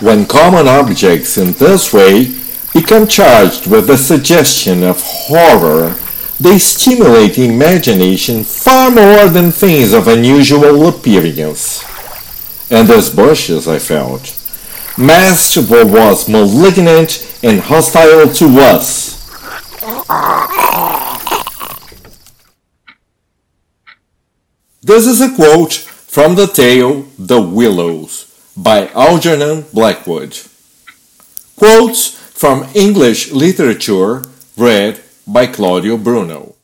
When common objects in this way become charged with the suggestion of horror, they stimulate imagination far more than things of unusual appearance. And these bushes, I felt, masked what was malignant and hostile to us. This is a quote from the tale The Willows by Algernon Blackwood. Quotes from English literature read by Claudio Bruno.